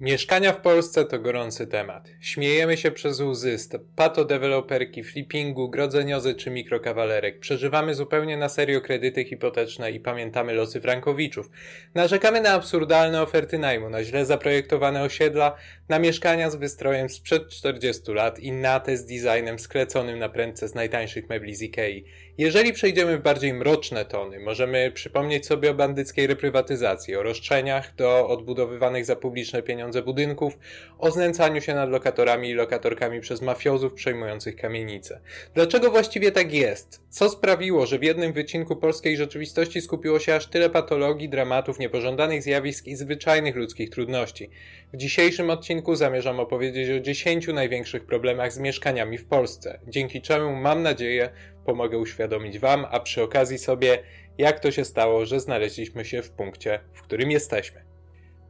Mieszkania w Polsce to gorący temat. Śmiejemy się przez łzy z patodeweloperki, flippingu, grodzeniozy czy mikrokawalerek. Przeżywamy zupełnie na serio kredyty hipoteczne i pamiętamy losy frankowiczów. Narzekamy na absurdalne oferty najmu, na źle zaprojektowane osiedla, na mieszkania z wystrojem sprzed 40 lat i na te z designem skleconym na prędce z najtańszych mebli z Ikei. Jeżeli przejdziemy w bardziej mroczne tony, możemy przypomnieć sobie o bandyckiej reprywatyzacji, o roszczeniach do odbudowywanych za publiczne pieniądze budynków, o znęcaniu się nad lokatorami i lokatorkami przez mafiozów przejmujących kamienice. Dlaczego właściwie tak jest? Co sprawiło, że w jednym wycinku polskiej rzeczywistości skupiło się aż tyle patologii, dramatów, niepożądanych zjawisk i zwyczajnych ludzkich trudności? W dzisiejszym odcinku zamierzam opowiedzieć o 10 największych problemach z mieszkaniami w Polsce, dzięki czemu mam nadzieję pomogę uświadomić Wam, a przy okazji sobie, jak to się stało, że znaleźliśmy się w punkcie, w którym jesteśmy.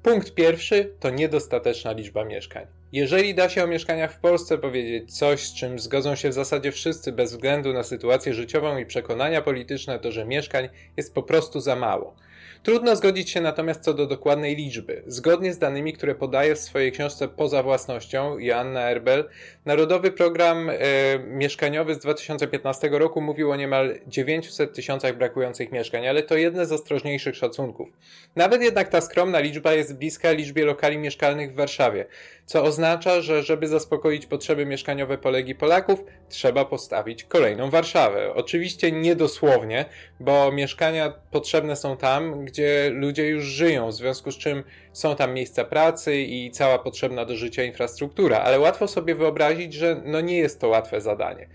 Punkt pierwszy to niedostateczna liczba mieszkań. Jeżeli da się o mieszkaniach w Polsce powiedzieć coś, z czym zgodzą się w zasadzie wszyscy bez względu na sytuację życiową i przekonania polityczne, to że mieszkań jest po prostu za mało. Trudno zgodzić się natomiast co do dokładnej liczby. Zgodnie z danymi, które podaje w swojej książce Poza własnością Joanna Erbel, Narodowy Program e, Mieszkaniowy z 2015 roku mówił o niemal 900 tysiącach brakujących mieszkań, ale to jedne z ostrożniejszych szacunków. Nawet jednak ta skromna liczba jest bliska liczbie lokali mieszkalnych w Warszawie, co oznacza, że żeby zaspokoić potrzeby mieszkaniowe Polegi Polaków, trzeba postawić kolejną Warszawę. Oczywiście nie dosłownie, bo mieszkania potrzebne są tam, gdzie ludzie już żyją, w związku z czym są tam miejsca pracy i cała potrzebna do życia infrastruktura, ale łatwo sobie wyobrazić, że no nie jest to łatwe zadanie.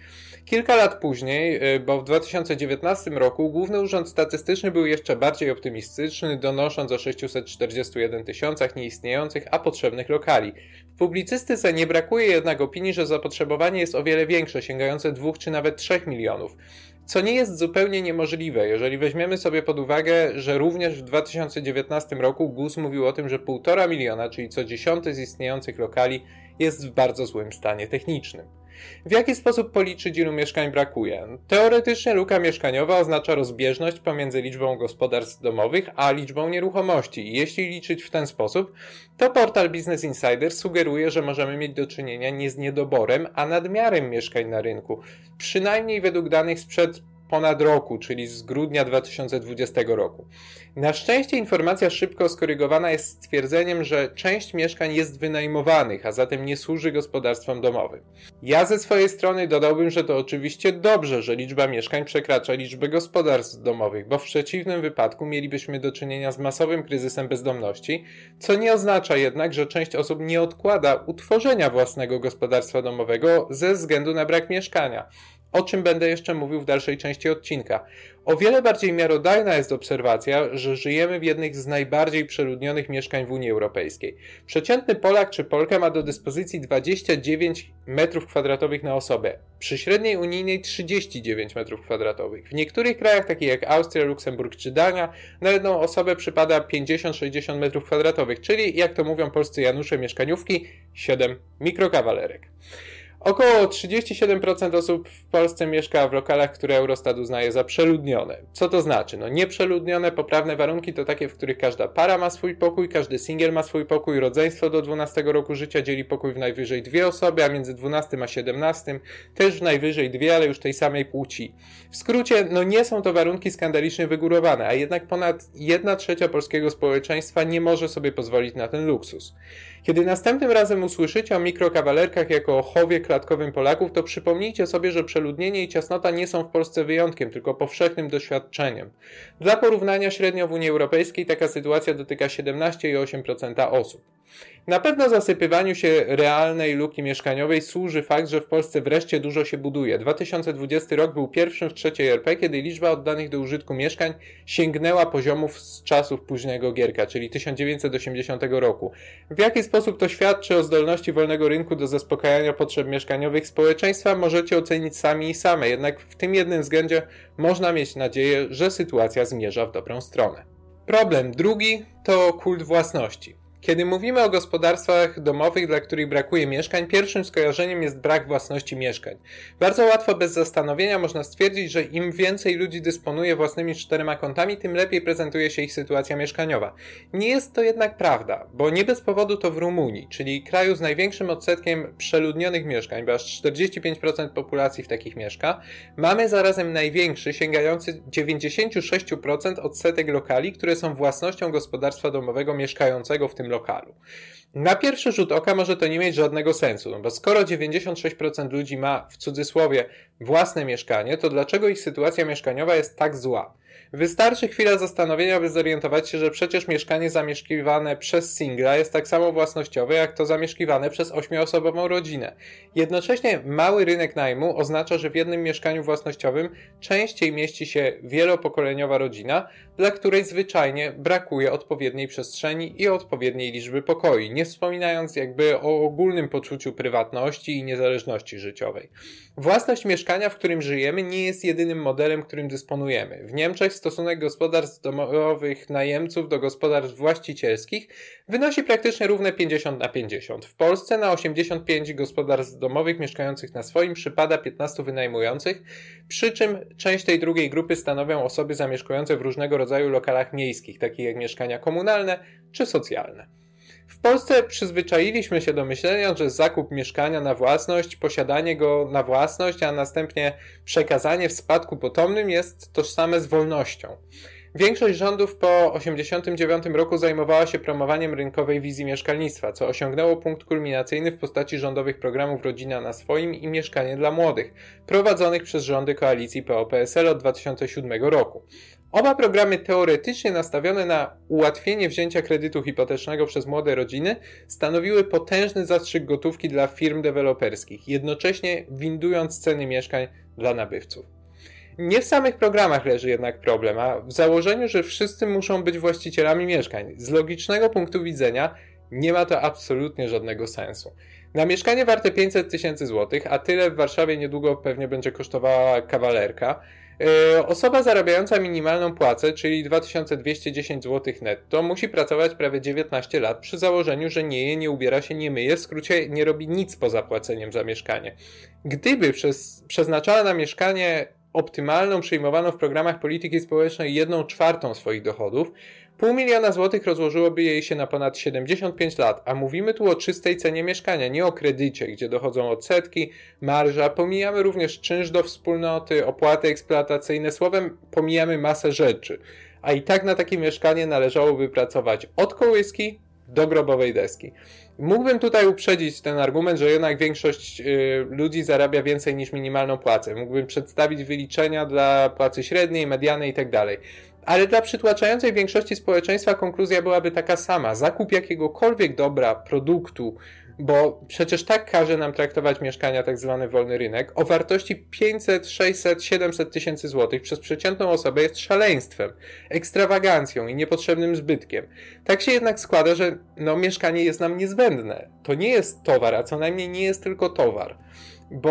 Kilka lat później, y, bo w 2019 roku Główny Urząd Statystyczny był jeszcze bardziej optymistyczny, donosząc o 641 tysiącach nieistniejących, a potrzebnych lokali. W publicystyce nie brakuje jednak opinii, że zapotrzebowanie jest o wiele większe, sięgające 2 czy nawet 3 milionów co nie jest zupełnie niemożliwe, jeżeli weźmiemy sobie pod uwagę, że również w 2019 roku GUS mówił o tym, że 1,5 miliona, czyli co dziesiąty z istniejących lokali, jest w bardzo złym stanie technicznym. W jaki sposób policzyć, ilu mieszkań brakuje? Teoretycznie luka mieszkaniowa oznacza rozbieżność pomiędzy liczbą gospodarstw domowych a liczbą nieruchomości. Jeśli liczyć w ten sposób, to portal Business Insider sugeruje, że możemy mieć do czynienia nie z niedoborem, a nadmiarem mieszkań na rynku. Przynajmniej według danych sprzed ponad roku, czyli z grudnia 2020 roku. Na szczęście informacja szybko skorygowana jest stwierdzeniem, że część mieszkań jest wynajmowanych, a zatem nie służy gospodarstwom domowym. Ja ze swojej strony dodałbym, że to oczywiście dobrze, że liczba mieszkań przekracza liczbę gospodarstw domowych, bo w przeciwnym wypadku mielibyśmy do czynienia z masowym kryzysem bezdomności, co nie oznacza jednak, że część osób nie odkłada utworzenia własnego gospodarstwa domowego ze względu na brak mieszkania o czym będę jeszcze mówił w dalszej części odcinka. O wiele bardziej miarodajna jest obserwacja, że żyjemy w jednych z najbardziej przeludnionych mieszkań w Unii Europejskiej. Przeciętny Polak czy Polka ma do dyspozycji 29 m2 na osobę, przy średniej unijnej 39 m2. W niektórych krajach, takich jak Austria, Luksemburg czy Dania, na jedną osobę przypada 50-60 m2, czyli jak to mówią polscy Janusze mieszkaniówki, 7 mikrokawalerek. Około 37% osób w Polsce mieszka w lokalach, które Eurostat uznaje za przeludnione. Co to znaczy? No nieprzeludnione, poprawne warunki to takie, w których każda para ma swój pokój, każdy singiel ma swój pokój, rodzeństwo do 12 roku życia dzieli pokój w najwyżej dwie osoby, a między 12 a 17 też w najwyżej dwie, ale już tej samej płci. W skrócie, no nie są to warunki skandalicznie wygórowane, a jednak ponad 1 trzecia polskiego społeczeństwa nie może sobie pozwolić na ten luksus. Kiedy następnym razem usłyszycie o mikrokawalerkach jako o chowie klatkowym Polaków, to przypomnijcie sobie, że przeludnienie i ciasnota nie są w Polsce wyjątkiem, tylko powszechnym doświadczeniem. Dla porównania średnio w Unii Europejskiej taka sytuacja dotyka 17,8% osób. Na pewno zasypywaniu się realnej luki mieszkaniowej służy fakt, że w Polsce wreszcie dużo się buduje. 2020 rok był pierwszym w trzeciej RP, kiedy liczba oddanych do użytku mieszkań sięgnęła poziomów z czasów późnego Gierka, czyli 1980 roku. W jaki sposób to świadczy o zdolności wolnego rynku do zaspokajania potrzeb mieszkaniowych społeczeństwa, możecie ocenić sami i same, jednak w tym jednym względzie można mieć nadzieję, że sytuacja zmierza w dobrą stronę. Problem drugi to kult własności. Kiedy mówimy o gospodarstwach domowych, dla których brakuje mieszkań, pierwszym skojarzeniem jest brak własności mieszkań. Bardzo łatwo bez zastanowienia można stwierdzić, że im więcej ludzi dysponuje własnymi czterema kontami, tym lepiej prezentuje się ich sytuacja mieszkaniowa. Nie jest to jednak prawda, bo nie bez powodu to w Rumunii, czyli kraju z największym odsetkiem przeludnionych mieszkań, bo aż 45% populacji w takich mieszka, mamy zarazem największy, sięgający 96% odsetek lokali, które są własnością gospodarstwa domowego mieszkającego w tym lokalu. Na pierwszy rzut oka może to nie mieć żadnego sensu, no bo skoro 96% ludzi ma w cudzysłowie własne mieszkanie, to dlaczego ich sytuacja mieszkaniowa jest tak zła? Wystarczy chwila zastanowienia, by zorientować się, że przecież mieszkanie zamieszkiwane przez singla jest tak samo własnościowe, jak to zamieszkiwane przez ośmioosobową rodzinę. Jednocześnie mały rynek najmu oznacza, że w jednym mieszkaniu własnościowym częściej mieści się wielopokoleniowa rodzina, dla której zwyczajnie brakuje odpowiedniej przestrzeni i odpowiedniej liczby pokoi, nie wspominając jakby o ogólnym poczuciu prywatności i niezależności życiowej. Własność mieszkania, w którym żyjemy, nie jest jedynym modelem, którym dysponujemy. W Niemczech stosunek gospodarstw domowych najemców do gospodarstw właścicielskich wynosi praktycznie równe 50 na 50. W Polsce na 85 gospodarstw domowych mieszkających na swoim przypada 15 wynajmujących, przy czym część tej drugiej grupy stanowią osoby zamieszkujące w różnego rodzaju lokalach miejskich, takich jak mieszkania komunalne czy socjalne. W Polsce przyzwyczailiśmy się do myślenia, że zakup mieszkania na własność, posiadanie go na własność, a następnie przekazanie w spadku potomnym jest tożsame z wolnością. Większość rządów po 1989 roku zajmowała się promowaniem rynkowej wizji mieszkalnictwa, co osiągnęło punkt kulminacyjny w postaci rządowych programów Rodzina na swoim i Mieszkanie dla młodych, prowadzonych przez rządy koalicji PO-PSL od 2007 roku. Oba programy teoretycznie nastawione na ułatwienie wzięcia kredytu hipotecznego przez młode rodziny stanowiły potężny zastrzyk gotówki dla firm deweloperskich, jednocześnie windując ceny mieszkań dla nabywców. Nie w samych programach leży jednak problem, a w założeniu, że wszyscy muszą być właścicielami mieszkań. Z logicznego punktu widzenia nie ma to absolutnie żadnego sensu. Na mieszkanie warte 500 tysięcy złotych, a tyle w Warszawie niedługo pewnie będzie kosztowała kawalerka, E, osoba zarabiająca minimalną płacę, czyli 2210 zł netto, musi pracować prawie 19 lat przy założeniu, że nie je, nie ubiera się, nie myje, w skrócie nie robi nic poza płaceniem za mieszkanie. Gdyby przez, przeznaczała na mieszkanie optymalną, przyjmowaną w programach polityki społecznej jedną czwartą swoich dochodów, Pół miliona złotych rozłożyłoby jej się na ponad 75 lat, a mówimy tu o czystej cenie mieszkania, nie o kredycie, gdzie dochodzą odsetki, marża, pomijamy również czynsz do wspólnoty, opłaty eksploatacyjne, słowem pomijamy masę rzeczy. A i tak na takie mieszkanie należałoby pracować od kołyski do grobowej deski. Mógłbym tutaj uprzedzić ten argument, że jednak większość y, ludzi zarabia więcej niż minimalną płacę. Mógłbym przedstawić wyliczenia dla płacy średniej, medianej itd. Tak ale dla przytłaczającej większości społeczeństwa konkluzja byłaby taka sama. Zakup jakiegokolwiek dobra, produktu, bo przecież tak każe nam traktować mieszkania tak zwany wolny rynek, o wartości 500, 600, 700 tysięcy złotych przez przeciętną osobę jest szaleństwem, ekstrawagancją i niepotrzebnym zbytkiem. Tak się jednak składa, że no, mieszkanie jest nam niezbędne. To nie jest towar, a co najmniej nie jest tylko towar, bo...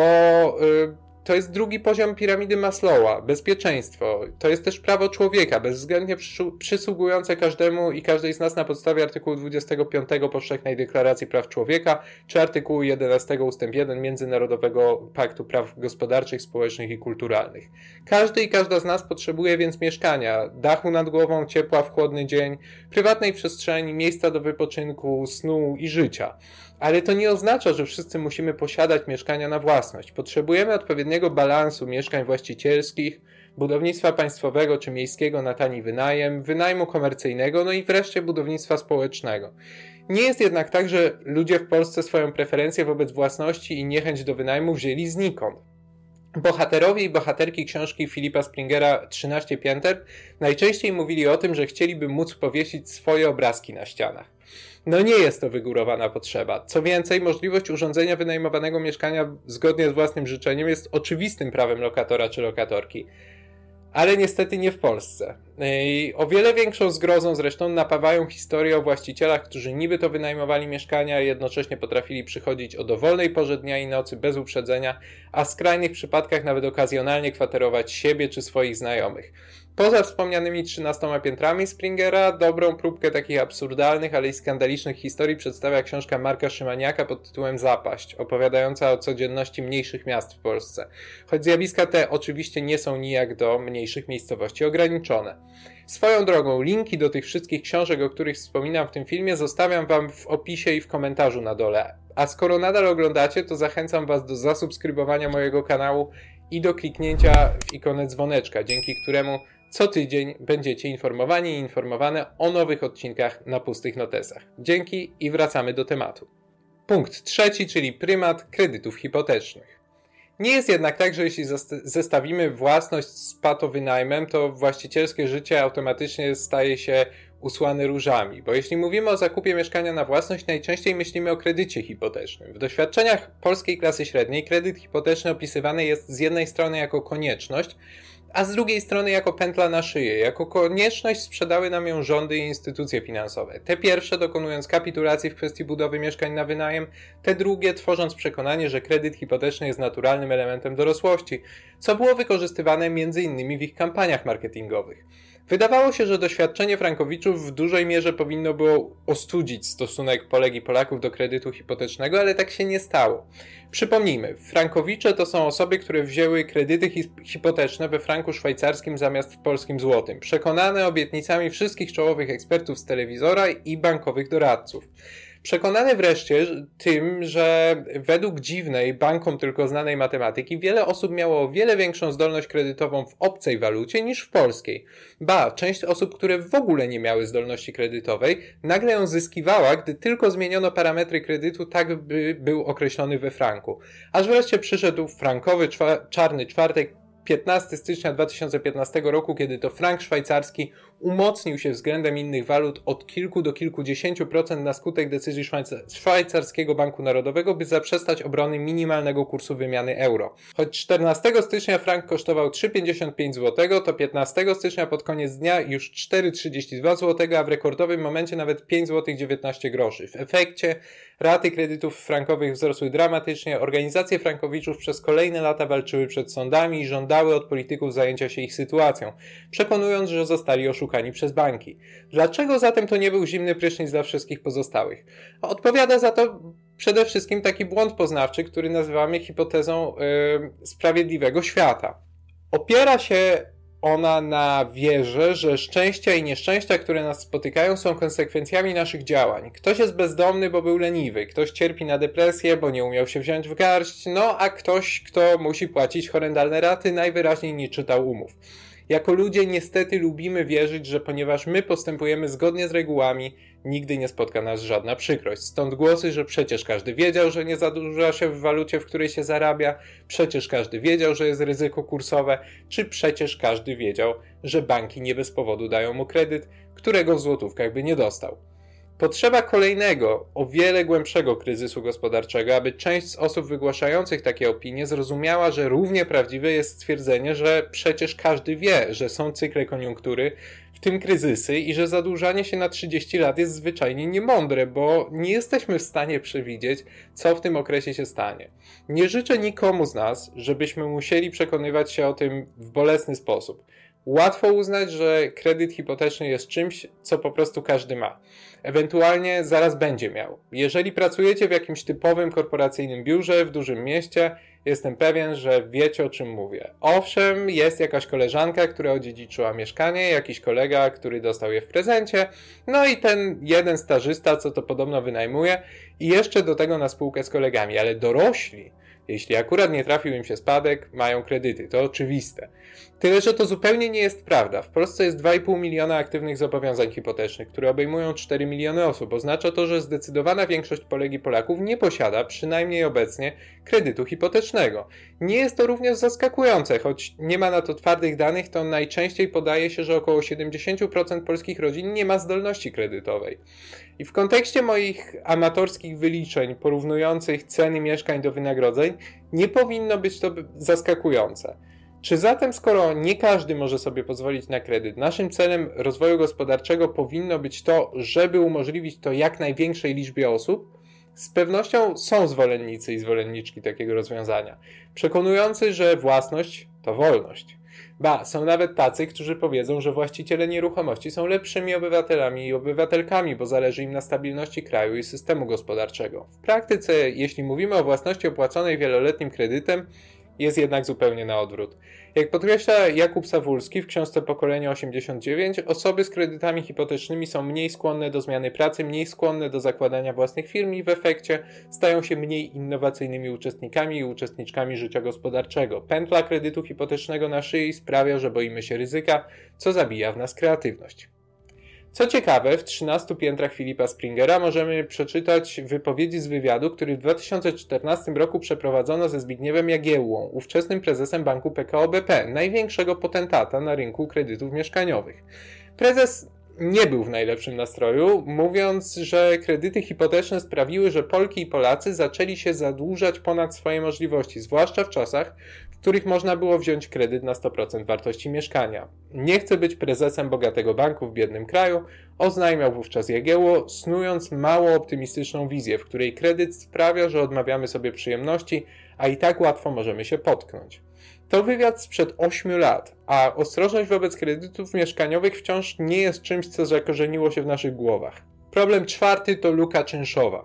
Yy, to jest drugi poziom piramidy Maslowa, bezpieczeństwo. To jest też prawo człowieka, bezwzględnie przysługujące każdemu i każdej z nas na podstawie artykułu 25 Powszechnej Deklaracji Praw Człowieka, czy artykułu 11 ust. 1 Międzynarodowego Paktu Praw Gospodarczych, Społecznych i Kulturalnych. Każdy i każda z nas potrzebuje więc mieszkania, dachu nad głową, ciepła w chłodny dzień, prywatnej przestrzeni, miejsca do wypoczynku, snu i życia. Ale to nie oznacza, że wszyscy musimy posiadać mieszkania na własność. Potrzebujemy odpowiedniego balansu mieszkań właścicielskich, budownictwa państwowego czy miejskiego na tani wynajem, wynajmu komercyjnego, no i wreszcie budownictwa społecznego. Nie jest jednak tak, że ludzie w Polsce swoją preferencję wobec własności i niechęć do wynajmu wzięli znikąd. Bohaterowie i bohaterki książki Filipa Springera 13 pięter najczęściej mówili o tym, że chcieliby móc powiesić swoje obrazki na ścianach. No nie jest to wygórowana potrzeba. Co więcej, możliwość urządzenia wynajmowanego mieszkania zgodnie z własnym życzeniem jest oczywistym prawem lokatora czy lokatorki. Ale niestety nie w Polsce. I o wiele większą zgrozą zresztą napawają historie o właścicielach, którzy niby to wynajmowali mieszkania, jednocześnie potrafili przychodzić o dowolnej porze dnia i nocy bez uprzedzenia, a w skrajnych przypadkach nawet okazjonalnie kwaterować siebie czy swoich znajomych. Poza wspomnianymi 13 piętrami Springera, dobrą próbkę takich absurdalnych, ale i skandalicznych historii przedstawia książka Marka Szymaniaka pod tytułem Zapaść, opowiadająca o codzienności mniejszych miast w Polsce. Choć zjawiska te oczywiście nie są nijak do mniejszych miejscowości ograniczone. Swoją drogą, linki do tych wszystkich książek, o których wspominam w tym filmie, zostawiam Wam w opisie i w komentarzu na dole. A skoro nadal oglądacie, to zachęcam Was do zasubskrybowania mojego kanału i do kliknięcia w ikonę dzwoneczka, dzięki któremu co tydzień będziecie informowani i informowane o nowych odcinkach na pustych notesach. Dzięki i wracamy do tematu. Punkt trzeci, czyli prymat kredytów hipotecznych. Nie jest jednak tak, że jeśli zestawimy własność z patowynajmem, to właścicielskie życie automatycznie staje się usłane różami, bo jeśli mówimy o zakupie mieszkania na własność, najczęściej myślimy o kredycie hipotecznym. W doświadczeniach polskiej klasy średniej kredyt hipoteczny opisywany jest z jednej strony jako konieczność, a z drugiej strony jako pętla na szyję. Jako konieczność sprzedały nam ją rządy i instytucje finansowe. Te pierwsze dokonując kapitulacji w kwestii budowy mieszkań na wynajem, te drugie tworząc przekonanie, że kredyt hipoteczny jest naturalnym elementem dorosłości, co było wykorzystywane m.in. w ich kampaniach marketingowych. Wydawało się, że doświadczenie Frankowiczów w dużej mierze powinno było ostudzić stosunek Polek i Polaków do kredytu hipotecznego, ale tak się nie stało. Przypomnijmy, Frankowicze to są osoby, które wzięły kredyty hipoteczne we franku szwajcarskim zamiast w polskim złotym, przekonane obietnicami wszystkich czołowych ekspertów z telewizora i bankowych doradców. Przekonany wreszcie tym, że według dziwnej, bankom tylko znanej matematyki, wiele osób miało wiele większą zdolność kredytową w obcej walucie niż w polskiej. Ba, część osób, które w ogóle nie miały zdolności kredytowej, nagle ją zyskiwała, gdy tylko zmieniono parametry kredytu tak, by był określony we franku. Aż wreszcie przyszedł frankowy czarny czwartek 15 stycznia 2015 roku, kiedy to frank szwajcarski umocnił się względem innych walut od kilku do kilkudziesięciu procent na skutek decyzji szwajcarskiego Banku Narodowego, by zaprzestać obrony minimalnego kursu wymiany euro. Choć 14 stycznia frank kosztował 3,55 zł, to 15 stycznia pod koniec dnia już 4,32 zł, a w rekordowym momencie nawet 5 zł 19 groszy. W efekcie raty kredytów frankowych wzrosły dramatycznie, organizacje frankowiczów przez kolejne lata walczyły przed sądami i żądały od polityków zajęcia się ich sytuacją, przekonując, że zostali oszukani oszukani przez banki. Dlaczego zatem to nie był zimny prysznic dla wszystkich pozostałych? Odpowiada za to przede wszystkim taki błąd poznawczy, który nazywamy hipotezą yy, sprawiedliwego świata. Opiera się ona na wierze, że szczęścia i nieszczęścia, które nas spotykają, są konsekwencjami naszych działań. Ktoś jest bezdomny, bo był leniwy, ktoś cierpi na depresję, bo nie umiał się wziąć w garść, no a ktoś, kto musi płacić horrendalne raty, najwyraźniej nie czytał umów. Jako ludzie niestety lubimy wierzyć, że ponieważ my postępujemy zgodnie z regułami, nigdy nie spotka nas żadna przykrość. Stąd głosy, że przecież każdy wiedział, że nie zadłuża się w walucie, w której się zarabia, przecież każdy wiedział, że jest ryzyko kursowe, czy przecież każdy wiedział, że banki nie bez powodu dają mu kredyt, którego w złotówkach by nie dostał. Potrzeba kolejnego, o wiele głębszego kryzysu gospodarczego, aby część z osób wygłaszających takie opinie zrozumiała, że równie prawdziwe jest stwierdzenie, że przecież każdy wie, że są cykle koniunktury, w tym kryzysy i że zadłużanie się na 30 lat jest zwyczajnie niemądre, bo nie jesteśmy w stanie przewidzieć, co w tym okresie się stanie. Nie życzę nikomu z nas, żebyśmy musieli przekonywać się o tym w bolesny sposób. Łatwo uznać, że kredyt hipoteczny jest czymś, co po prostu każdy ma. Ewentualnie zaraz będzie miał. Jeżeli pracujecie w jakimś typowym korporacyjnym biurze w dużym mieście, jestem pewien, że wiecie o czym mówię. Owszem, jest jakaś koleżanka, która odziedziczyła mieszkanie, jakiś kolega, który dostał je w prezencie, no i ten jeden stażysta, co to podobno wynajmuje, i jeszcze do tego na spółkę z kolegami, ale dorośli jeśli akurat nie trafił im się spadek, mają kredyty, to oczywiste. Tyle, że to zupełnie nie jest prawda. W Polsce jest 2,5 miliona aktywnych zobowiązań hipotecznych, które obejmują 4 miliony osób. Oznacza to, że zdecydowana większość Polek i Polaków nie posiada, przynajmniej obecnie, kredytu hipotecznego. Nie jest to również zaskakujące, choć nie ma na to twardych danych, to najczęściej podaje się, że około 70% polskich rodzin nie ma zdolności kredytowej. I w kontekście moich amatorskich wyliczeń porównujących ceny mieszkań do wynagrodzeń, nie powinno być to zaskakujące. Czy zatem, skoro nie każdy może sobie pozwolić na kredyt, naszym celem rozwoju gospodarczego powinno być to, żeby umożliwić to jak największej liczbie osób? Z pewnością są zwolennicy i zwolenniczki takiego rozwiązania, przekonujący, że własność to wolność. Ba, są nawet tacy, którzy powiedzą, że właściciele nieruchomości są lepszymi obywatelami i obywatelkami, bo zależy im na stabilności kraju i systemu gospodarczego. W praktyce, jeśli mówimy o własności opłaconej wieloletnim kredytem, jest jednak zupełnie na odwrót. Jak podkreśla Jakub Sawulski w książce Pokolenie 89, osoby z kredytami hipotecznymi są mniej skłonne do zmiany pracy, mniej skłonne do zakładania własnych firm i w efekcie stają się mniej innowacyjnymi uczestnikami i uczestniczkami życia gospodarczego. Pętla kredytu hipotecznego na szyi sprawia, że boimy się ryzyka, co zabija w nas kreatywność. Co ciekawe, w 13 piętrach Filipa Springera możemy przeczytać wypowiedzi z wywiadu, który w 2014 roku przeprowadzono ze Zbigniewem Jagiełłą, ówczesnym prezesem banku PKO BP, największego potentata na rynku kredytów mieszkaniowych. Prezes nie był w najlepszym nastroju, mówiąc, że kredyty hipoteczne sprawiły, że Polki i Polacy zaczęli się zadłużać ponad swoje możliwości, zwłaszcza w czasach, w których można było wziąć kredyt na 100% wartości mieszkania. Nie chcę być prezesem bogatego banku w biednym kraju, oznajmiał wówczas Jagiełło, snując mało optymistyczną wizję, w której kredyt sprawia, że odmawiamy sobie przyjemności, a i tak łatwo możemy się potknąć. To wywiad sprzed 8 lat, a ostrożność wobec kredytów mieszkaniowych wciąż nie jest czymś, co zakorzeniło się w naszych głowach. Problem czwarty to luka czynszowa.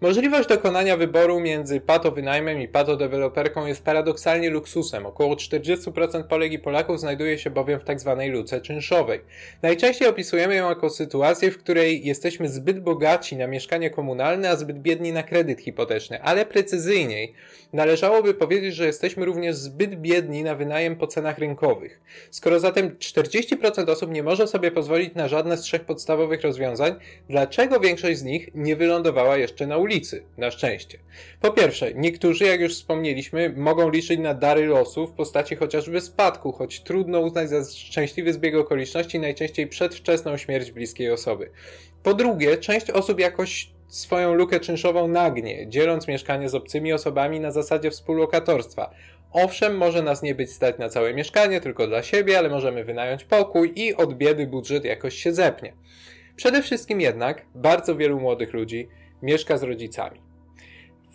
Możliwość dokonania wyboru między pato-wynajmem i pato-deweloperką jest paradoksalnie luksusem. Około 40% Polek i Polaków znajduje się bowiem w tzw. Tak luce czynszowej. Najczęściej opisujemy ją jako sytuację, w której jesteśmy zbyt bogaci na mieszkanie komunalne, a zbyt biedni na kredyt hipoteczny. Ale precyzyjniej, należałoby powiedzieć, że jesteśmy również zbyt biedni na wynajem po cenach rynkowych. Skoro zatem 40% osób nie może sobie pozwolić na żadne z trzech podstawowych rozwiązań, dlaczego większość z nich nie wylądowała jeszcze na ulicy, na szczęście. Po pierwsze, niektórzy, jak już wspomnieliśmy, mogą liczyć na dary losu w postaci chociażby spadku, choć trudno uznać za szczęśliwy zbieg okoliczności, najczęściej przedwczesną śmierć bliskiej osoby. Po drugie, część osób jakoś swoją lukę czynszową nagnie, dzieląc mieszkanie z obcymi osobami na zasadzie współlokatorstwa. Owszem, może nas nie być stać na całe mieszkanie, tylko dla siebie, ale możemy wynająć pokój i od biedy budżet jakoś się zepnie. Przede wszystkim jednak bardzo wielu młodych ludzi mieszka z rodzicami.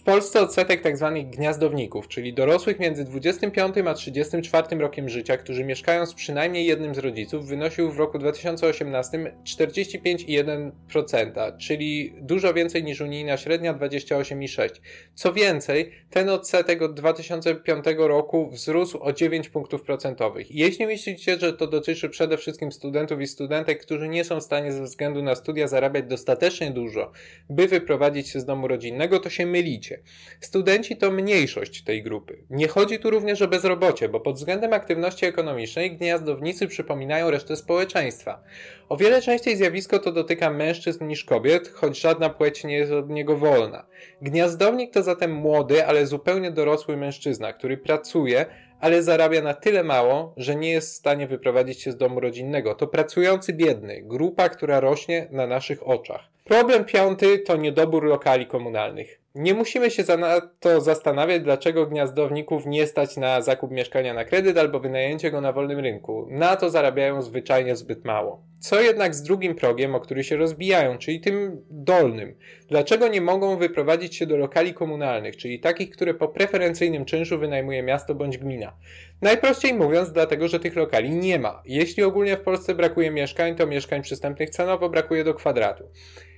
Polsce odsetek tzw. Tak gniazdowników, czyli dorosłych między 25 a 34 rokiem życia, którzy mieszkają z przynajmniej jednym z rodziców, wynosił w roku 2018 45,1%, czyli dużo więcej niż unijna średnia 28,6%. Co więcej, ten odsetek od 2005 roku wzrósł o 9 punktów procentowych. Jeśli myślicie, że to dotyczy przede wszystkim studentów i studentek, którzy nie są w stanie ze względu na studia zarabiać dostatecznie dużo, by wyprowadzić się z domu rodzinnego, to się mylicie. Studenci to mniejszość tej grupy. Nie chodzi tu również o bezrobocie, bo pod względem aktywności ekonomicznej gniazdownicy przypominają resztę społeczeństwa. O wiele częściej zjawisko to dotyka mężczyzn niż kobiet, choć żadna płeć nie jest od niego wolna. Gniazdownik to zatem młody, ale zupełnie dorosły mężczyzna, który pracuje, ale zarabia na tyle mało, że nie jest w stanie wyprowadzić się z domu rodzinnego. To pracujący biedny, grupa, która rośnie na naszych oczach. Problem piąty to niedobór lokali komunalnych. Nie musimy się za to zastanawiać, dlaczego gniazdowników nie stać na zakup mieszkania na kredyt albo wynajęcie go na wolnym rynku. Na to zarabiają zwyczajnie zbyt mało. Co jednak z drugim progiem, o który się rozbijają, czyli tym dolnym? Dlaczego nie mogą wyprowadzić się do lokali komunalnych, czyli takich, które po preferencyjnym czynszu wynajmuje miasto bądź gmina? Najprościej mówiąc, dlatego, że tych lokali nie ma. Jeśli ogólnie w Polsce brakuje mieszkań, to mieszkań przystępnych cenowo brakuje do kwadratu.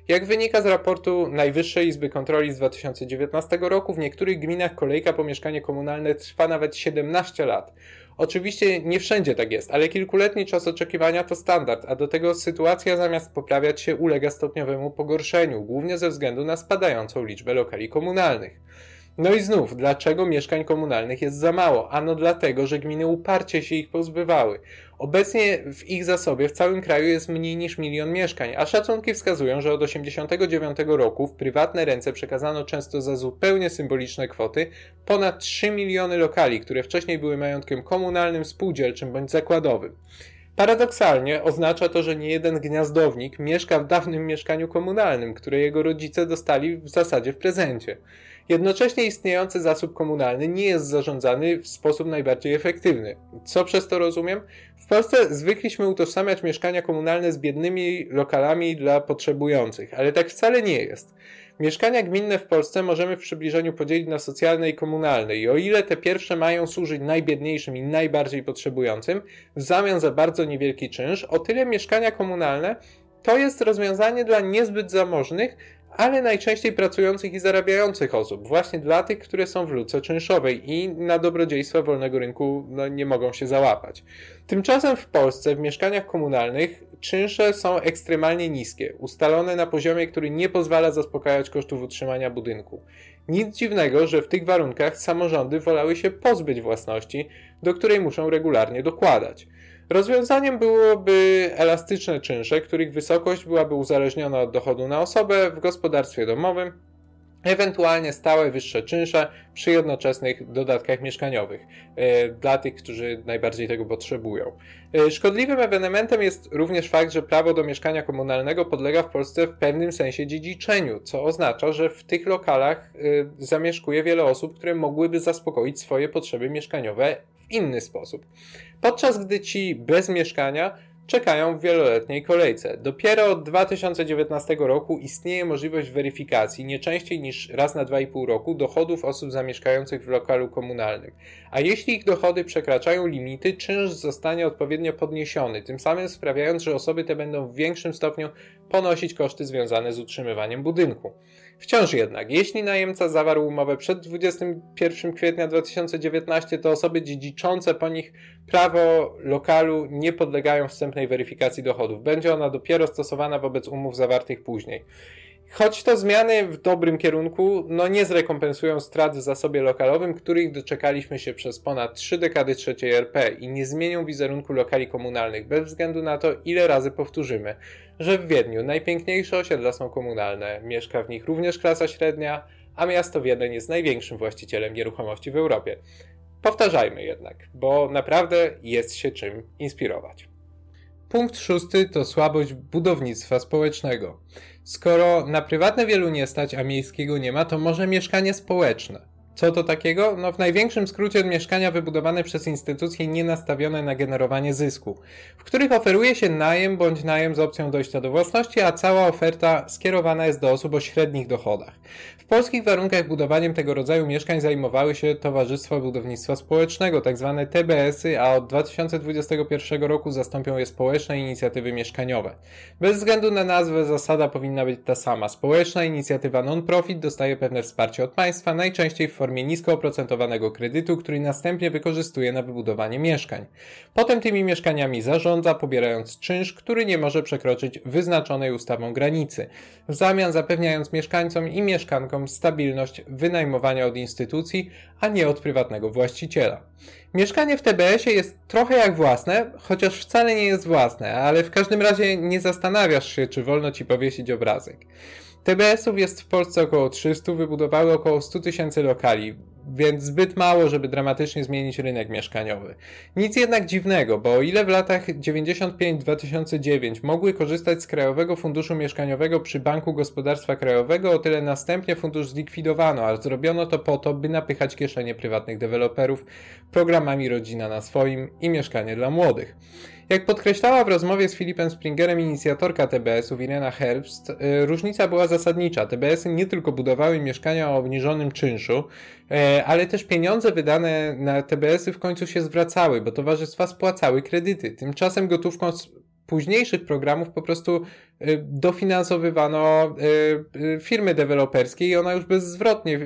Jak wynika z raportu Najwyższej Izby Kontroli z 2019 roku, w niektórych gminach kolejka po mieszkanie komunalne trwa nawet 17 lat. Oczywiście nie wszędzie tak jest, ale kilkuletni czas oczekiwania to standard, a do tego sytuacja zamiast poprawiać się ulega stopniowemu pogorszeniu, głównie ze względu na spadającą liczbę lokali komunalnych. No i znów, dlaczego mieszkań komunalnych jest za mało? Ano dlatego, że gminy uparcie się ich pozbywały. Obecnie w ich zasobie w całym kraju jest mniej niż milion mieszkań, a szacunki wskazują, że od 1989 roku w prywatne ręce przekazano często za zupełnie symboliczne kwoty ponad 3 miliony lokali, które wcześniej były majątkiem komunalnym, spółdzielczym bądź zakładowym. Paradoksalnie oznacza to, że nie jeden gniazdownik mieszka w dawnym mieszkaniu komunalnym, które jego rodzice dostali w zasadzie w prezencie. Jednocześnie istniejący zasób komunalny nie jest zarządzany w sposób najbardziej efektywny. Co przez to rozumiem? W Polsce zwykliśmy utożsamiać mieszkania komunalne z biednymi lokalami dla potrzebujących, ale tak wcale nie jest. Mieszkania gminne w Polsce możemy w przybliżeniu podzielić na socjalne i komunalne i o ile te pierwsze mają służyć najbiedniejszym i najbardziej potrzebującym w zamian za bardzo niewielki czynsz, o tyle mieszkania komunalne to jest rozwiązanie dla niezbyt zamożnych, ale najczęściej pracujących i zarabiających osób, właśnie dla tych, które są w luce czynszowej i na dobrodziejstwa wolnego rynku no, nie mogą się załapać. Tymczasem w Polsce w mieszkaniach komunalnych czynsze są ekstremalnie niskie, ustalone na poziomie, który nie pozwala zaspokajać kosztów utrzymania budynku. Nic dziwnego, że w tych warunkach samorządy wolały się pozbyć własności, do której muszą regularnie dokładać. Rozwiązaniem byłoby elastyczne czynsze, których wysokość byłaby uzależniona od dochodu na osobę w gospodarstwie domowym, ewentualnie stałe wyższe czynsze przy jednoczesnych dodatkach mieszkaniowych e, dla tych, którzy najbardziej tego potrzebują. E, szkodliwym ewenementem jest również fakt, że prawo do mieszkania komunalnego podlega w Polsce w pewnym sensie dziedziczeniu, co oznacza, że w tych lokalach e, zamieszkuje wiele osób, które mogłyby zaspokoić swoje potrzeby mieszkaniowe inny sposób. Podczas gdy ci bez mieszkania czekają w wieloletniej kolejce. Dopiero od 2019 roku istnieje możliwość weryfikacji nie częściej niż raz na 2,5 roku dochodów osób zamieszkających w lokalu komunalnym. A jeśli ich dochody przekraczają limity, czynsz zostanie odpowiednio podniesiony, tym samym sprawiając, że osoby te będą w większym stopniu ponosić koszty związane z utrzymywaniem budynku. Wciąż jednak, jeśli najemca zawarł umowę przed 21 kwietnia 2019, to osoby dziedziczące po nich prawo lokalu nie podlegają weryfikacji dochodów. Będzie ona dopiero stosowana wobec umów zawartych później. Choć to zmiany w dobrym kierunku, no nie zrekompensują strat w zasobie lokalowym, których doczekaliśmy się przez ponad trzy dekady trzeciej RP i nie zmienią wizerunku lokali komunalnych, bez względu na to, ile razy powtórzymy, że w Wiedniu najpiękniejsze osiedla są komunalne, mieszka w nich również klasa średnia, a miasto Wiedeń jest największym właścicielem nieruchomości w Europie. Powtarzajmy jednak, bo naprawdę jest się czym inspirować. Punkt szósty to słabość budownictwa społecznego. Skoro na prywatne wielu nie stać, a miejskiego nie ma, to może mieszkanie społeczne. Co to takiego? No w największym skrócie mieszkania wybudowane przez instytucje nienastawione na generowanie zysku, w których oferuje się najem bądź najem z opcją dojścia do własności, a cała oferta skierowana jest do osób o średnich dochodach. W polskich warunkach budowaniem tego rodzaju mieszkań zajmowały się Towarzystwa Budownictwa Społecznego, tzw. Tak TBS-y, a od 2021 roku zastąpią je społeczne inicjatywy mieszkaniowe. Bez względu na nazwę zasada powinna być ta sama. Społeczna inicjatywa non-profit dostaje pewne wsparcie od państwa, najczęściej w formie nisko oprocentowanego kredytu, który następnie wykorzystuje na wybudowanie mieszkań. Potem tymi mieszkaniami zarządza, pobierając czynsz, który nie może przekroczyć wyznaczonej ustawą granicy, w zamian zapewniając mieszkańcom i mieszkankom stabilność wynajmowania od instytucji, a nie od prywatnego właściciela. Mieszkanie w TBS-ie jest trochę jak własne, chociaż wcale nie jest własne, ale w każdym razie nie zastanawiasz się, czy wolno ci powiesić obrazek. TBS-ów jest w Polsce około 300, wybudowały około 100 tysięcy lokali, więc zbyt mało, żeby dramatycznie zmienić rynek mieszkaniowy. Nic jednak dziwnego, bo o ile w latach 95-2009 mogły korzystać z Krajowego Funduszu Mieszkaniowego przy Banku Gospodarstwa Krajowego, o tyle następnie fundusz zlikwidowano, a zrobiono to po to, by napychać kieszenie prywatnych deweloperów programami Rodzina na swoim i Mieszkanie dla Młodych. Jak podkreślała w rozmowie z Filipem Springerem inicjatorka TBS-ów Irena Herbst, y, różnica była zasadnicza. TBS-y nie tylko budowały mieszkania o obniżonym czynszu, y, ale też pieniądze wydane na TBS-y w końcu się zwracały, bo towarzystwa spłacały kredyty. Tymczasem gotówką z późniejszych programów po prostu y, dofinansowywano firmy deweloperskie i ona już bezzwrotnie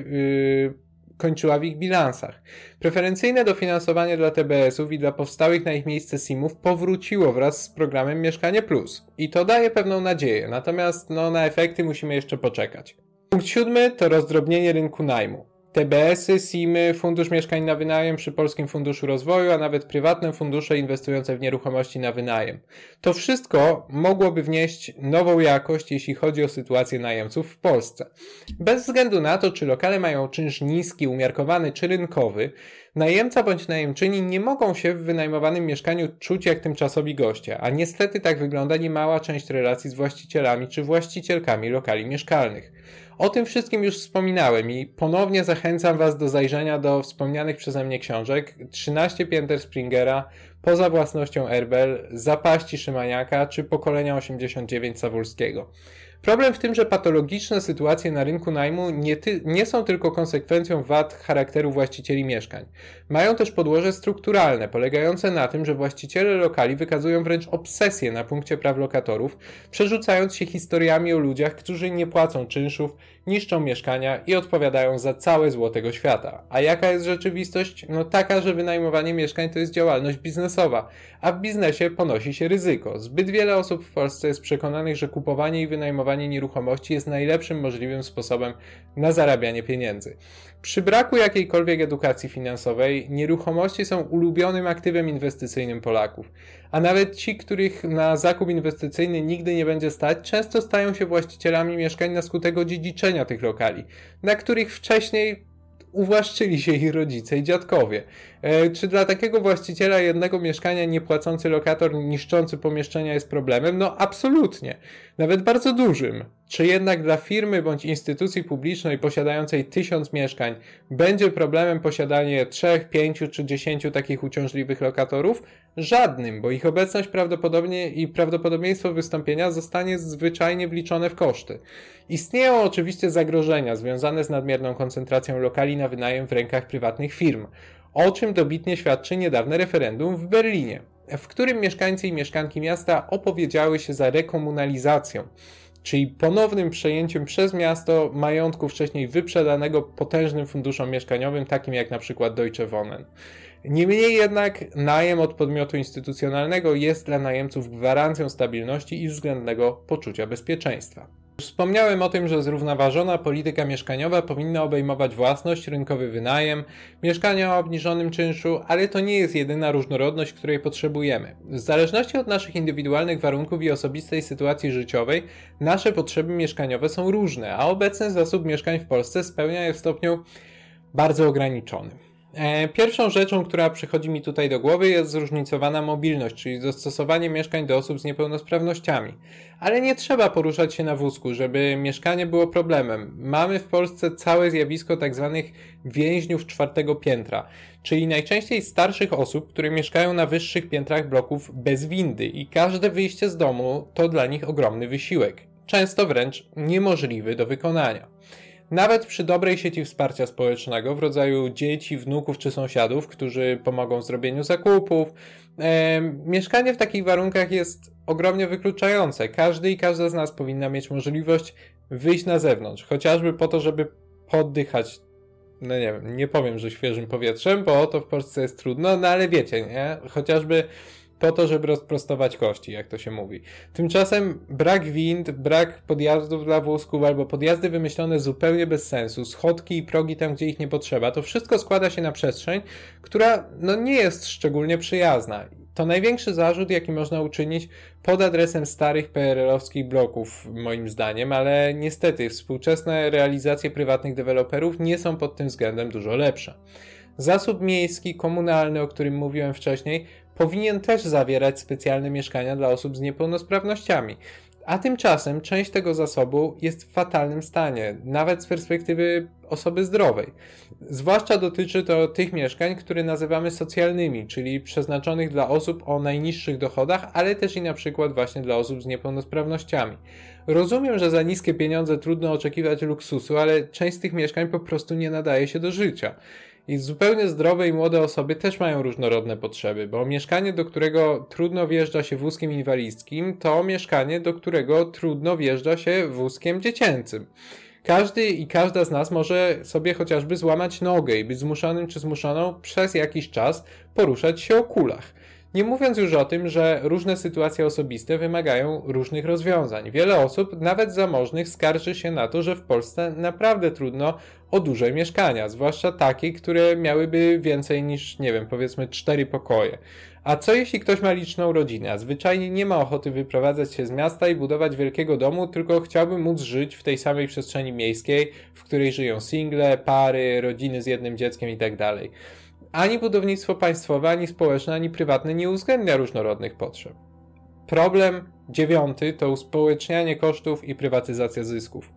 kończyła w ich bilansach. Preferencyjne dofinansowanie dla TBS-ów i dla powstałych na ich miejsce SIM-ów powróciło wraz z programem Mieszkanie Plus. I to daje pewną nadzieję, natomiast no, na efekty musimy jeszcze poczekać. Punkt siódmy to rozdrobnienie rynku najmu. TBS-y, SIM-y, Fundusz Mieszkań na Wynajem przy Polskim Funduszu Rozwoju, a nawet prywatne fundusze inwestujące w nieruchomości na wynajem. To wszystko mogłoby wnieść nową jakość, jeśli chodzi o sytuację najemców w Polsce. Bez względu na to, czy lokale mają czynsz niski, umiarkowany czy rynkowy, najemca bądź najemczyni nie mogą się w wynajmowanym mieszkaniu czuć jak tymczasowi goście, a niestety tak wygląda niemała część relacji z właścicielami czy właścicielkami lokali mieszkalnych. O tym wszystkim już wspominałem i ponownie zachęcam Was do zajrzenia do wspomnianych przeze mnie książek 13 pięter Springera, Poza własnością Erbel, Zapaści Szymaniaka czy Pokolenia 89 Sawulskiego. Problem w tym, że patologiczne sytuacje na rynku najmu nie, ty, nie są tylko konsekwencją wad charakteru właścicieli mieszkań. Mają też podłoże strukturalne, polegające na tym, że właściciele lokali wykazują wręcz obsesję na punkcie praw lokatorów, przerzucając się historiami o ludziach, którzy nie płacą czynszów, niszczą mieszkania i odpowiadają za całe zło tego świata. A jaka jest rzeczywistość? No taka, że wynajmowanie mieszkań to jest działalność biznesowa, a w biznesie ponosi się ryzyko. Zbyt wiele osób w Polsce jest przekonanych, że kupowanie i wynajmowanie nieruchomości jest najlepszym możliwym sposobem na zarabianie pieniędzy. Przy braku jakiejkolwiek edukacji finansowej, nieruchomości są ulubionym aktywem inwestycyjnym Polaków. A nawet ci, których na zakup inwestycyjny nigdy nie będzie stać, często stają się właścicielami mieszkań na skutek odziedziczenia tych lokali, na których wcześniej uwłaszczyli się ich rodzice i dziadkowie. E, czy dla takiego właściciela jednego mieszkania niepłacący lokator niszczący pomieszczenia jest problemem? No absolutnie. Nawet bardzo dużym. Czy jednak dla firmy bądź instytucji publicznej posiadającej tysiąc mieszkań będzie problemem posiadanie trzech, pięciu czy dziesięciu takich uciążliwych lokatorów? Żadnym, bo ich obecność prawdopodobnie i prawdopodobieństwo wystąpienia zostanie zwyczajnie wliczone w koszty. Istnieją oczywiście zagrożenia związane z nadmierną koncentracją lokali na wynajem w rękach prywatnych firm, o czym dobitnie świadczy niedawne referendum w Berlinie, w którym mieszkańcy i mieszkanki miasta opowiedziały się za rekomunalizacją czyli ponownym przejęciem przez miasto majątku wcześniej wyprzedanego potężnym funduszom mieszkaniowym, takim jak na przykład Deutsche Wohnen. Niemniej jednak najem od podmiotu instytucjonalnego jest dla najemców gwarancją stabilności i względnego poczucia bezpieczeństwa. Wspomniałem o tym, że zrównoważona polityka mieszkaniowa powinna obejmować własność, rynkowy wynajem, mieszkania o obniżonym czynszu, ale to nie jest jedyna różnorodność, której potrzebujemy. W zależności od naszych indywidualnych warunków i osobistej sytuacji życiowej, nasze potrzeby mieszkaniowe są różne, a obecny zasób mieszkań w Polsce spełnia je w stopniu bardzo ograniczonym. E, pierwszą rzeczą, która przychodzi mi tutaj do głowy jest zróżnicowana mobilność, czyli dostosowanie mieszkań do osób z niepełnosprawnościami. Ale nie trzeba poruszać się na wózku, żeby mieszkanie było problemem. Mamy w Polsce całe zjawisko tzw. Tak więźniów czwartego piętra, czyli najczęściej starszych osób, które mieszkają na wyższych piętrach bloków bez windy i każde wyjście z domu to dla nich ogromny wysiłek, często wręcz niemożliwy do wykonania. Nawet przy dobrej sieci wsparcia społecznego w rodzaju dzieci, wnuków czy sąsiadów, którzy pomogą w zrobieniu zakupów, e, mieszkanie w takich warunkach jest ogromnie wykluczające. Każdy i każda z nas powinna mieć możliwość wyjść na zewnątrz, chociażby po to, żeby poddychać no nie wiem, nie powiem, że świeżym powietrzem, bo to w Polsce jest trudno, no ale wiecie, nie? Chociażby po to, żeby rozprostować kości, jak to się mówi. Tymczasem brak wind, brak podjazdów dla wózków albo podjazdy wymyślone zupełnie bez sensu, schodki i progi tam, gdzie ich nie potrzeba, to wszystko składa się na przestrzeń, która no, nie jest szczególnie przyjazna. To największy zarzut, jaki można uczynić pod adresem starych PRL-owskich bloków, moim zdaniem, ale niestety współczesne realizacje prywatnych deweloperów nie są pod tym względem dużo lepsze. Zasób miejski, komunalny, o którym mówiłem wcześniej, powinien też zawierać specjalne mieszkania dla osób z niepełnosprawnościami. A tymczasem część tego zasobu jest w fatalnym stanie, nawet z perspektywy osoby zdrowej. Zwłaszcza dotyczy to tych mieszkań, które nazywamy socjalnymi, czyli przeznaczonych dla osób o najniższych dochodach, ale też i na przykład właśnie dla osób z niepełnosprawnościami. Rozumiem, że za niskie pieniądze trudno oczekiwać luksusu, ale część z tych mieszkań po prostu nie nadaje się do życia. I zupełnie zdrowe i młode osoby też mają różnorodne potrzeby, bo mieszkanie, do którego trudno wjeżdża się wózkiem inwalidzkim, to mieszkanie, do którego trudno wjeżdża się wózkiem dziecięcym. Każdy i każda z nas może sobie chociażby złamać nogę i być zmuszonym czy zmuszoną przez jakiś czas poruszać się o kulach. Nie mówiąc już o tym, że różne sytuacje osobiste wymagają różnych rozwiązań. Wiele osób, nawet zamożnych, skarży się na to, że w Polsce naprawdę trudno o duże mieszkania, zwłaszcza takie, które miałyby więcej niż, nie wiem, powiedzmy cztery pokoje. A co jeśli ktoś ma liczną rodzinę, a zwyczajnie nie ma ochoty wyprowadzać się z miasta i budować wielkiego domu, tylko chciałby móc żyć w tej samej przestrzeni miejskiej, w której żyją single, pary, rodziny z jednym dzieckiem itd. Ani budownictwo państwowe, ani społeczne, ani prywatne nie uwzględnia różnorodnych potrzeb. Problem dziewiąty to uspołecznianie kosztów i prywatyzacja zysków.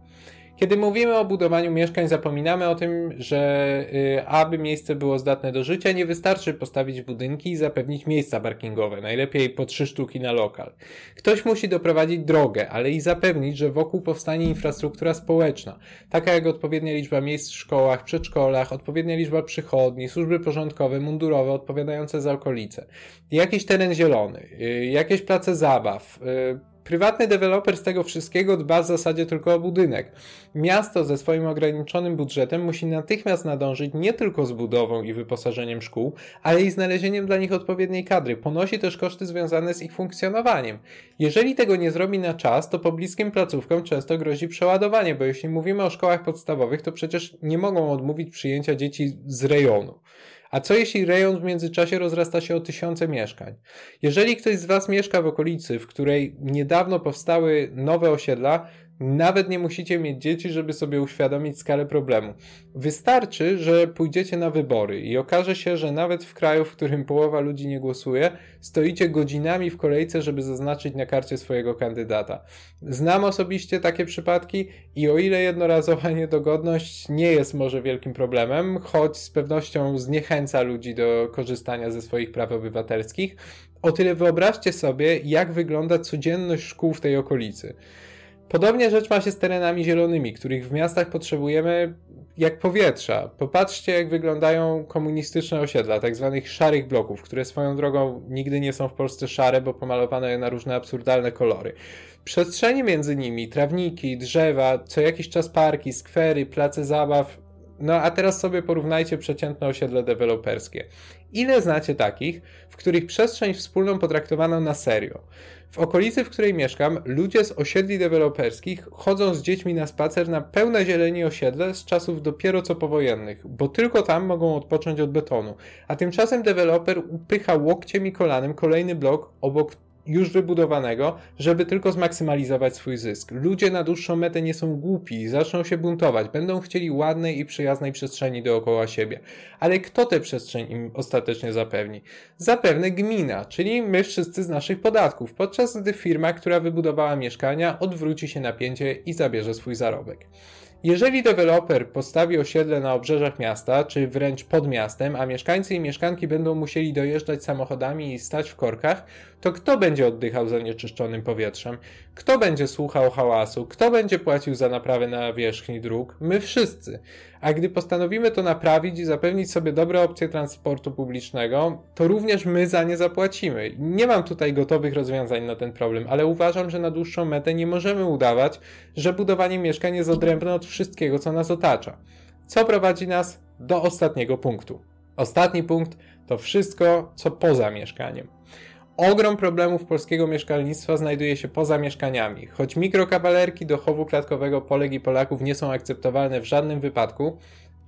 Kiedy mówimy o budowaniu mieszkań, zapominamy o tym, że y, aby miejsce było zdatne do życia, nie wystarczy postawić budynki i zapewnić miejsca parkingowe, najlepiej po trzy sztuki na lokal. Ktoś musi doprowadzić drogę, ale i zapewnić, że wokół powstanie infrastruktura społeczna, taka jak odpowiednia liczba miejsc w szkołach, przedszkolach, odpowiednia liczba przychodni, służby porządkowe, mundurowe odpowiadające za okolice, jakiś teren zielony, y, jakieś place zabaw, y, Prywatny deweloper z tego wszystkiego dba w zasadzie tylko o budynek. Miasto ze swoim ograniczonym budżetem musi natychmiast nadążyć nie tylko z budową i wyposażeniem szkół, ale i znalezieniem dla nich odpowiedniej kadry. Ponosi też koszty związane z ich funkcjonowaniem. Jeżeli tego nie zrobi na czas, to pobliskim placówkom często grozi przeładowanie, bo jeśli mówimy o szkołach podstawowych, to przecież nie mogą odmówić przyjęcia dzieci z rejonu. A co jeśli rejon w międzyczasie rozrasta się o tysiące mieszkań? Jeżeli ktoś z Was mieszka w okolicy, w której niedawno powstały nowe osiedla, nawet nie musicie mieć dzieci, żeby sobie uświadomić skalę problemu. Wystarczy, że pójdziecie na wybory i okaże się, że nawet w kraju, w którym połowa ludzi nie głosuje, stoicie godzinami w kolejce, żeby zaznaczyć na karcie swojego kandydata. Znam osobiście takie przypadki i o ile jednorazowa niedogodność nie jest może wielkim problemem, choć z pewnością zniechęca ludzi do korzystania ze swoich praw obywatelskich, o tyle wyobraźcie sobie, jak wygląda codzienność szkół w tej okolicy. Podobnie rzecz ma się z terenami zielonymi, których w miastach potrzebujemy jak powietrza. Popatrzcie, jak wyglądają komunistyczne osiedla, tak zwanych szarych bloków, które swoją drogą nigdy nie są w Polsce szare, bo pomalowano je na różne absurdalne kolory. Przestrzenie między nimi, trawniki, drzewa, co jakiś czas parki, skwery, place zabaw. No a teraz sobie porównajcie przeciętne osiedle deweloperskie. Ile znacie takich, w których przestrzeń wspólną potraktowano na serio? W okolicy, w której mieszkam, ludzie z osiedli deweloperskich chodzą z dziećmi na spacer na pełne zieleni osiedle z czasów dopiero co powojennych, bo tylko tam mogą odpocząć od betonu. A tymczasem deweloper upycha łokciem i kolanem kolejny blok obok już wybudowanego, żeby tylko zmaksymalizować swój zysk. Ludzie na dłuższą metę nie są głupi, zaczną się buntować, będą chcieli ładnej i przyjaznej przestrzeni dookoła siebie. Ale kto tę przestrzeń im ostatecznie zapewni? Zapewne gmina, czyli my wszyscy z naszych podatków, podczas gdy firma, która wybudowała mieszkania, odwróci się napięcie i zabierze swój zarobek. Jeżeli deweloper postawi osiedle na obrzeżach miasta, czy wręcz pod miastem, a mieszkańcy i mieszkanki będą musieli dojeżdżać samochodami i stać w korkach, to kto będzie oddychał zanieczyszczonym powietrzem? Kto będzie słuchał hałasu? Kto będzie płacił za naprawę na wierzchni dróg? My wszyscy. A gdy postanowimy to naprawić i zapewnić sobie dobre opcje transportu publicznego, to również my za nie zapłacimy. Nie mam tutaj gotowych rozwiązań na ten problem, ale uważam, że na dłuższą metę nie możemy udawać, że budowanie mieszkań jest odrębne od wszystkiego, co nas otacza. Co prowadzi nas do ostatniego punktu. Ostatni punkt to wszystko, co poza mieszkaniem. Ogrom problemów polskiego mieszkalnictwa znajduje się poza mieszkaniami. Choć mikrokawalerki do chowu klatkowego Polek i Polaków nie są akceptowalne w żadnym wypadku,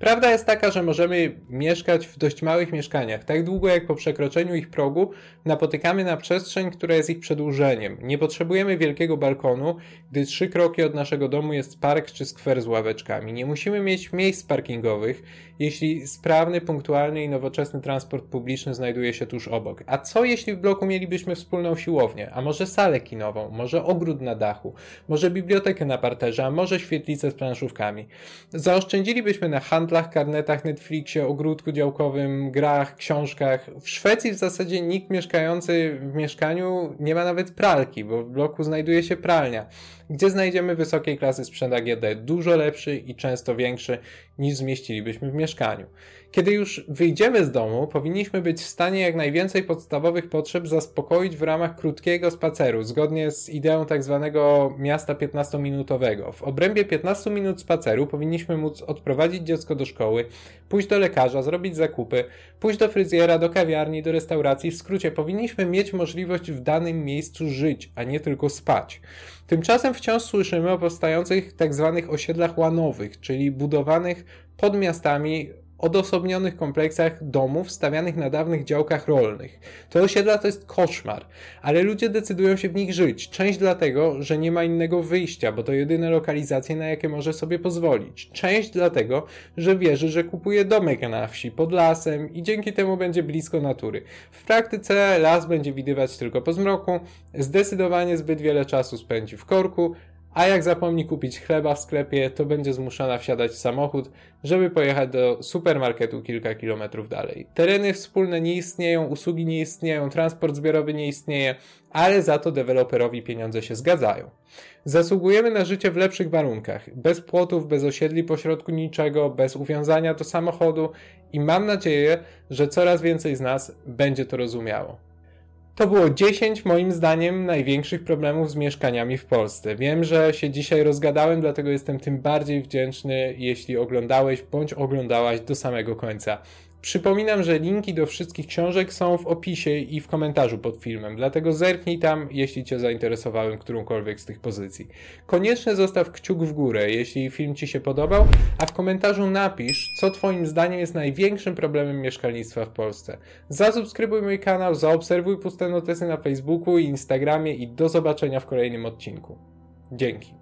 Prawda jest taka, że możemy mieszkać w dość małych mieszkaniach, tak długo jak po przekroczeniu ich progu napotykamy na przestrzeń, która jest ich przedłużeniem. Nie potrzebujemy wielkiego balkonu, gdy trzy kroki od naszego domu jest park czy skwer z ławeczkami. Nie musimy mieć miejsc parkingowych, jeśli sprawny, punktualny i nowoczesny transport publiczny znajduje się tuż obok. A co jeśli w bloku mielibyśmy wspólną siłownię, a może salę kinową, może ogród na dachu, może bibliotekę na parterze, a może świetlicę z planszówkami? Zaoszczędzilibyśmy na handlach, karnetach, Netflixie, ogródku działkowym, grach, książkach. W Szwecji w zasadzie nikt mieszkający w mieszkaniu nie ma nawet pralki, bo w bloku znajduje się pralnia gdzie znajdziemy wysokiej klasy sprzęt AGD, dużo lepszy i często większy niż zmieścilibyśmy w mieszkaniu. Kiedy już wyjdziemy z domu, powinniśmy być w stanie jak najwięcej podstawowych potrzeb zaspokoić w ramach krótkiego spaceru, zgodnie z ideą tak zwanego miasta 15-minutowego. W obrębie 15 minut spaceru powinniśmy móc odprowadzić dziecko do szkoły, pójść do lekarza, zrobić zakupy, pójść do fryzjera, do kawiarni, do restauracji. W skrócie, powinniśmy mieć możliwość w danym miejscu żyć, a nie tylko spać. Tymczasem wciąż słyszymy o powstających tak zwanych osiedlach łanowych, czyli budowanych pod miastami odosobnionych kompleksach domów stawianych na dawnych działkach rolnych. Te osiedla to jest koszmar, ale ludzie decydują się w nich żyć. Część dlatego, że nie ma innego wyjścia, bo to jedyne lokalizacje, na jakie może sobie pozwolić. Część dlatego, że wierzy, że kupuje domek na wsi, pod lasem i dzięki temu będzie blisko natury. W praktyce las będzie widywać tylko po zmroku, zdecydowanie zbyt wiele czasu spędzi w korku, a jak zapomni kupić chleba w sklepie, to będzie zmuszona wsiadać w samochód, żeby pojechać do supermarketu kilka kilometrów dalej. Tereny wspólne nie istnieją, usługi nie istnieją, transport zbiorowy nie istnieje, ale za to deweloperowi pieniądze się zgadzają. Zasługujemy na życie w lepszych warunkach, bez płotów, bez osiedli pośrodku niczego, bez uwiązania do samochodu i mam nadzieję, że coraz więcej z nas będzie to rozumiało. To było 10 moim zdaniem największych problemów z mieszkaniami w Polsce. Wiem, że się dzisiaj rozgadałem, dlatego jestem tym bardziej wdzięczny, jeśli oglądałeś bądź oglądałaś do samego końca. Przypominam, że linki do wszystkich książek są w opisie i w komentarzu pod filmem, dlatego zerknij tam, jeśli Cię zainteresowałem którąkolwiek z tych pozycji. Koniecznie zostaw kciuk w górę, jeśli film Ci się podobał, a w komentarzu napisz, co Twoim zdaniem jest największym problemem mieszkalnictwa w Polsce. Zasubskrybuj mój kanał, zaobserwuj puste notysy na Facebooku i Instagramie i do zobaczenia w kolejnym odcinku. Dzięki.